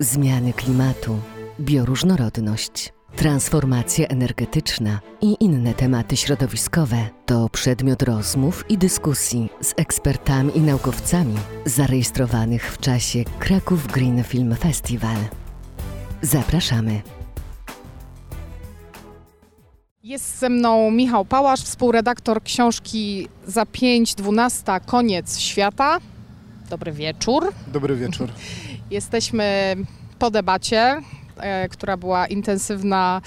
zmiany klimatu, bioróżnorodność, transformacja energetyczna i inne tematy środowiskowe to przedmiot rozmów i dyskusji z ekspertami i naukowcami zarejestrowanych w czasie Kraków Green Film Festival. Zapraszamy. Jest ze mną Michał Pałasz, współredaktor książki Za 5.12 Koniec świata. Dobry wieczór. Dobry wieczór. Jesteśmy po debacie, która była intensywna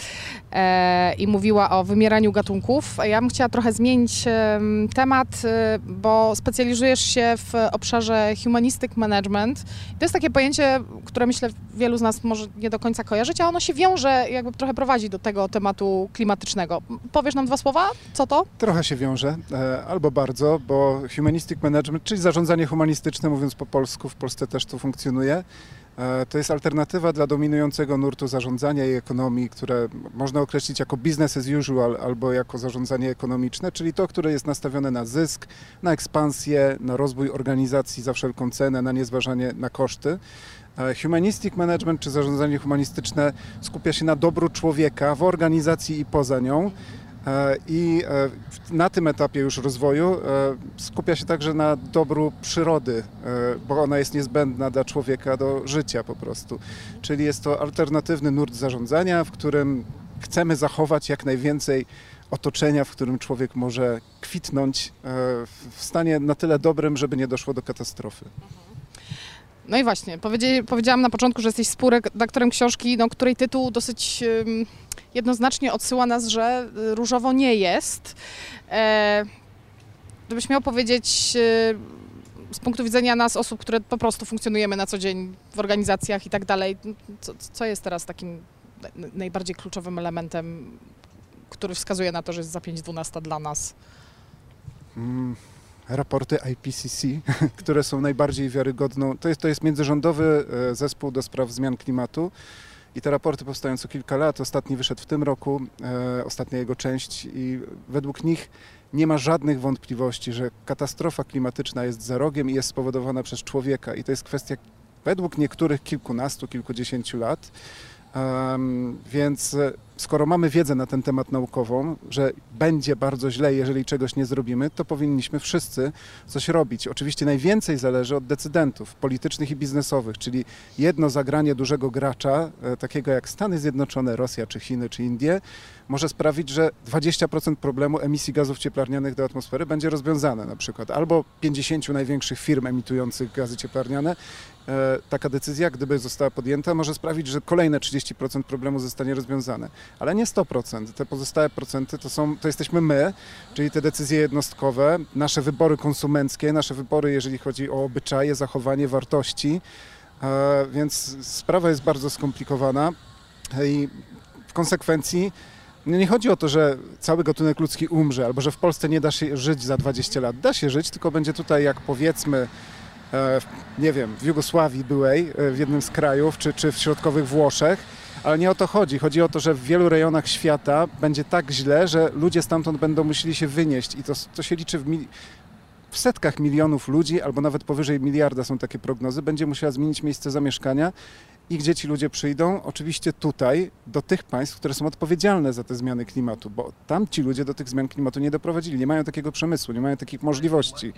e, i mówiła o wymieraniu gatunków. Ja bym chciała trochę zmienić e, temat, e, bo specjalizujesz się w obszarze humanistic management. To jest takie pojęcie, które myślę wielu z nas może nie do końca kojarzyć, a ono się wiąże, jakby trochę prowadzi do tego tematu klimatycznego. Powiesz nam dwa słowa? Co to? Trochę się wiąże, e, albo bardzo, bo humanistic management, czyli zarządzanie humanistyczne, mówiąc po polsku, w Polsce też to funkcjonuje. E, To jest alternatywa dla dominującego nurtu zarządzania i ekonomii, które można określić jako business as usual albo jako zarządzanie ekonomiczne, czyli to, które jest nastawione na zysk, na ekspansję, na rozwój organizacji za wszelką cenę, na niezważanie na koszty. E, Humanistic management czy zarządzanie humanistyczne skupia się na dobru człowieka w organizacji i poza nią. E, I e, na tym etapie już rozwoju e, skupia się także na dobru przyrody, bo ona jest niezbędna dla człowieka do życia po prostu. Czyli jest to alternatywny nurt zarządzania, w którym chcemy zachować jak najwięcej otoczenia, w którym człowiek może kwitnąć w stanie na tyle dobrym, żeby nie doszło do katastrofy. No i właśnie, powiedziałam na początku, że jesteś współredaktorem książki, no, której tytuł dosyć jednoznacznie odsyła nas, że y, różowo nie jest. E, gdybyś miał powiedzieć y, z punktu widzenia nas, osób, które po prostu funkcjonujemy na co dzień w organizacjach i tak dalej, co, jest teraz takim na- najbardziej kluczowym elementem, który wskazuje na to, że jest za 5.12 dla nas? Mm, raporty IPCC, które są najbardziej wiarygodną. To jest, to jest międzyrządowy e, zespół do spraw zmian klimatu. I te raporty powstają co kilka lat. Ostatni wyszedł w tym roku, e, ostatnia jego część, i według nich nie ma żadnych wątpliwości, że katastrofa klimatyczna jest za rogiem i jest spowodowana przez człowieka. I to jest kwestia według niektórych kilkunastu, kilkudziesięciu lat. Więc skoro mamy wiedzę na ten temat naukową, że będzie bardzo źle, jeżeli czegoś nie zrobimy, to powinniśmy wszyscy coś robić. Oczywiście najwięcej zależy od decydentów politycznych i biznesowych, czyli jedno zagranie dużego gracza, e, takiego jak Stany Zjednoczone, Rosja, czy Chiny, czy Indie, może sprawić, że 20% problemu emisji gazów cieplarnianych do atmosfery będzie rozwiązane na przykład, albo 50 największych firm emitujących gazy cieplarniane. E, Taka decyzja, gdyby została podjęta, może sprawić, że kolejne 30% problemu zostanie rozwiązane, ale nie 100%. Te pozostałe procenty to, są, to jesteśmy my, czyli te decyzje jednostkowe, nasze wybory konsumenckie, nasze wybory, jeżeli chodzi o obyczaje, zachowanie, wartości. E, Więc sprawa jest bardzo skomplikowana i w konsekwencji no nie chodzi o to, że cały gatunek ludzki umrze, albo że w Polsce nie da się żyć za 20 lat. Da się żyć, tylko będzie tutaj jak powiedzmy, e, nie wiem, w Jugosławii byłej, e, w jednym z krajów, czy, czy w środkowych Włoszech, ale nie o to chodzi. Chodzi o to, że w wielu rejonach świata będzie tak źle, że ludzie stamtąd będą musieli się wynieść i to, to się liczy w, mil- w setkach milionów ludzi, albo nawet powyżej miliarda są takie prognozy, będzie musiała zmienić miejsce zamieszkania i gdzie ci ludzie przyjdą? Oczywiście tutaj, do tych państw, które są odpowiedzialne za te zmiany klimatu, bo tam ci ludzie do tych zmian klimatu nie doprowadzili, nie mają takiego przemysłu, nie mają takich możliwości.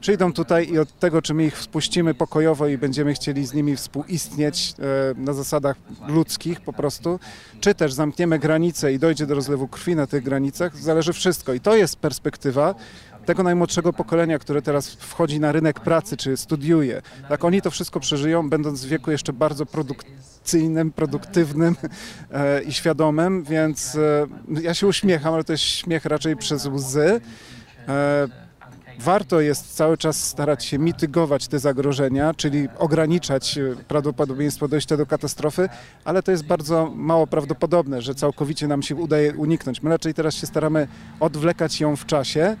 Przyjdą tutaj i od tego, czy my ich spuścimy pokojowo i będziemy chcieli z nimi współistnieć e, na zasadach ludzkich po prostu, czy też zamkniemy granice i dojdzie do rozlewu krwi na tych granicach, zależy wszystko. I to jest perspektywa tego najmłodszego pokolenia, które teraz wchodzi na rynek pracy czy studiuje. Tak, oni to wszystko przeżyją, będąc w wieku jeszcze bardzo produkcyjnym, produktywnym e, i świadomym, więc e, ja się uśmiecham, ale to jest śmiech raczej przez łzy. E, Warto jest cały czas starać się mitygować te zagrożenia, czyli ograniczać e, prawdopodobieństwo dojścia do katastrofy, ale to jest bardzo mało prawdopodobne, że całkowicie nam się udaje uniknąć. My raczej teraz się staramy odwlekać ją w czasie.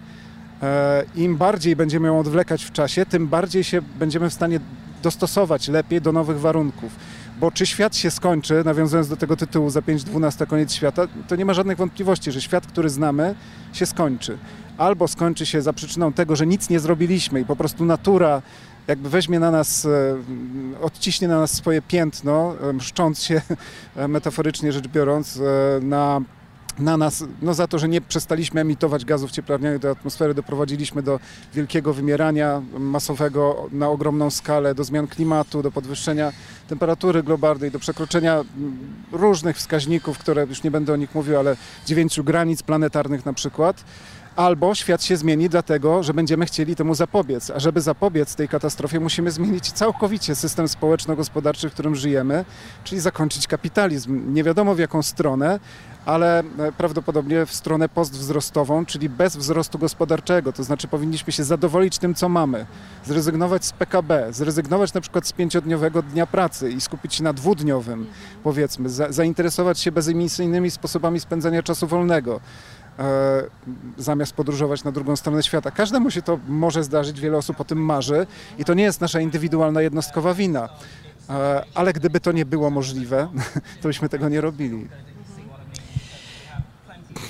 E, Im bardziej będziemy ją odwlekać w czasie, tym bardziej się będziemy w stanie dostosować lepiej do nowych warunków. Bo czy świat się skończy, nawiązując do tego tytułu za 5.12 koniec świata, to nie ma żadnych wątpliwości, że świat, który znamy, się skończy. Albo skończy się za przyczyną tego, że nic nie zrobiliśmy i po prostu natura jakby weźmie na nas, e, odciśnie na nas swoje piętno, e, mszcząc się, metaforycznie rzecz biorąc, na na nas, no za to, że nie przestaliśmy emitować gazów cieplarnianych do atmosfery, doprowadziliśmy do wielkiego wymierania masowego na ogromną skalę, do zmian klimatu, do podwyższenia temperatury globalnej, do przekroczenia mm, różnych wskaźników, które już nie będę o nich mówił, ale dziewięciu granic planetarnych na przykład albo świat się zmieni dlatego, że będziemy chcieli temu zapobiec. A żeby zapobiec tej katastrofie, musimy zmienić całkowicie system społeczno-gospodarczy, w którym żyjemy, czyli zakończyć kapitalizm. Nie wiadomo w jaką stronę, ale e, prawdopodobnie w stronę postwzrostową, czyli bez wzrostu gospodarczego. To znaczy powinniśmy się zadowolić tym, co mamy, zrezygnować z PKB, zrezygnować na przykład z pięciodniowego dnia pracy i skupić się na dwudniowym, powiedzmy, za, zainteresować się bezemisyjnymi sposobami spędzania czasu wolnego. E, zamiast podróżować na drugą stronę świata. Każdemu się to może zdarzyć, wiele osób o tym marzy i to nie jest nasza indywidualna, jednostkowa wina. E, ale gdyby to nie było możliwe, to byśmy tego nie robili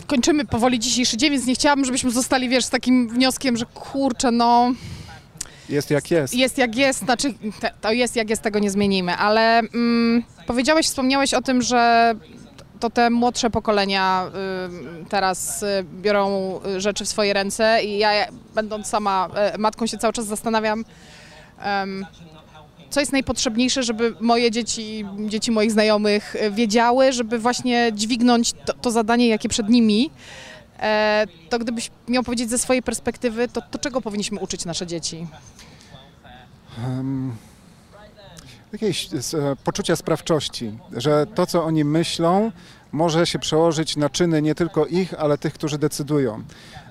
kończymy powoli dzisiejszy dzień, więc nie chciałabym, żebyśmy zostali, wiesz, z takim wnioskiem, że kurczę, no... Jest jak jest. Jest jak jest, znaczy to jest jak jest, tego nie zmienimy, ale mm, powiedziałeś, wspomniałeś o tym, że to te młodsze pokolenia y, teraz y, biorą rzeczy w swoje ręce i ja będąc sama y, matką się cały czas zastanawiam, co jest najpotrzebniejsze, żeby moje dzieci, dzieci moich znajomych wiedziały, żeby właśnie dźwignąć to, to zadanie, jakie przed nimi. E, to gdybyś miał powiedzieć ze swojej perspektywy, to, to czego powinniśmy uczyć nasze dzieci? Um, jakieś e, poczucia sprawczości, że to, co oni myślą, może się przełożyć na czyny nie tylko ich, ale tych, którzy decydują.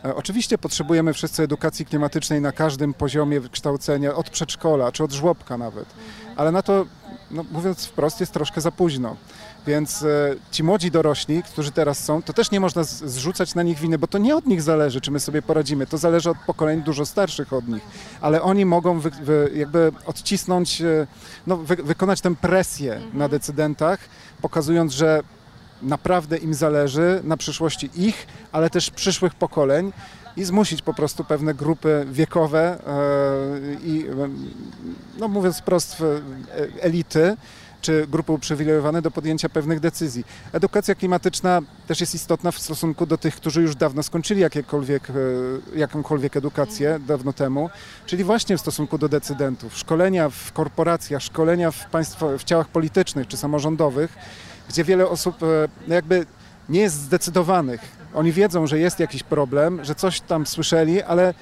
E, oczywiście potrzebujemy wszyscy edukacji klimatycznej na każdym poziomie wykształcenia, od przedszkola czy od żłobka nawet, ale na to, no, mówiąc wprost, jest troszkę za późno. Więc e, ci młodzi dorośli, którzy teraz są, to też nie można zrzucać na nich winy, bo to nie od nich zależy, czy my sobie poradzimy. To zależy od pokoleń dużo starszych od nich. Ale oni mogą wy, wy, jakby odcisnąć, e, no, wy, wykonać tę presję mhm. na decydentach, pokazując, że naprawdę im zależy na przyszłości ich, ale też przyszłych pokoleń i zmusić po prostu pewne grupy wiekowe e, i, no mówiąc wprost, elity, czy grupy uprzywilejowane do podjęcia pewnych decyzji. Edukacja klimatyczna też jest istotna w stosunku do tych, którzy już dawno skończyli jakiekolwiek, e, jakąkolwiek edukację dawno temu, czyli właśnie w stosunku do decydentów. Szkolenia w korporacjach, szkolenia w, państwo, w ciałach politycznych czy samorządowych, gdzie wiele osób e, no jakby nie jest zdecydowanych. Oni wiedzą, że jest jakiś problem, że coś tam słyszeli, ale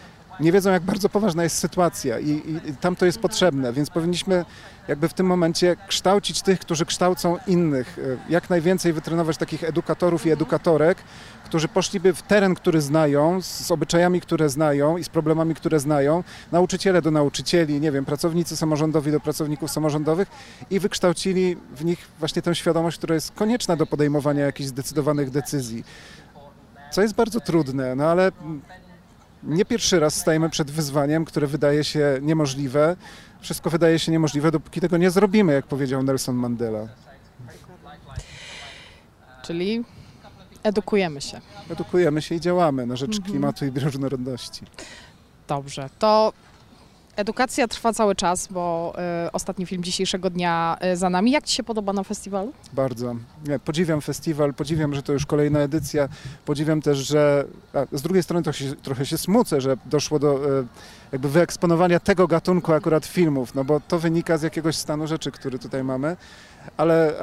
nie wiedzą, jak bardzo poważna jest sytuacja i, i, tam to jest potrzebne, więc powinniśmy jakby w tym momencie kształcić tych, którzy kształcą innych, e, jak najwięcej wytrenować takich edukatorów i edukatorek, którzy poszliby w teren, który znają, z obyczajami, które znają i z problemami, które znają, nauczyciele do nauczycieli, nie wiem, pracownicy samorządowi do pracowników samorządowych i wykształcili w nich właśnie tę świadomość, która jest konieczna do podejmowania jakichś zdecydowanych decyzji. Co jest bardzo trudne, no ale nie pierwszy raz stajemy przed wyzwaniem, które wydaje się niemożliwe. Wszystko wydaje się niemożliwe, dopóki tego nie zrobimy, jak powiedział Nelson Mandela. Czyli edukujemy się. Edukujemy się i działamy na rzecz mhm. klimatu i bioróżnorodności. Dobrze, to Edukacja trwa cały czas, bo y, ostatni film dzisiejszego dnia y, za nami. Jak Ci się podoba na festiwalu? Bardzo. Nie, podziwiam festiwal, podziwiam, że to już kolejna edycja. Podziwiam też, że a, z drugiej strony trochę się, trochę się smucę, że doszło do y, jakby wyeksponowania tego gatunku akurat filmów, no bo to wynika z jakiegoś stanu rzeczy, który tutaj mamy ale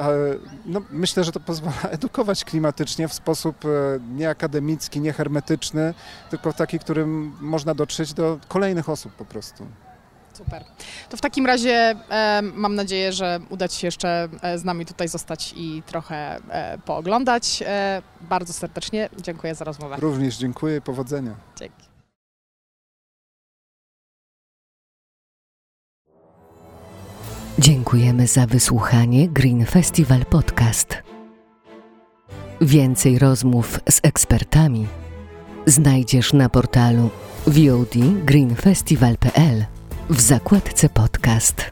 no, myślę, że to pozwala edukować klimatycznie w sposób e, nieakademicki, niehermetyczny, tylko taki, którym można dotrzeć do kolejnych osób po prostu. Super. To w takim razie e, mam nadzieję, że uda Ci się jeszcze e, z nami tutaj zostać i trochę e, pooglądać. E, bardzo serdecznie dziękuję za rozmowę. Również dziękuję, powodzenia. Dzięki. Dziękujemy za wysłuchanie Green Festival Podcast. Więcej rozmów z ekspertami znajdziesz na portalu vodgreenfestival.pl w zakładce podcast.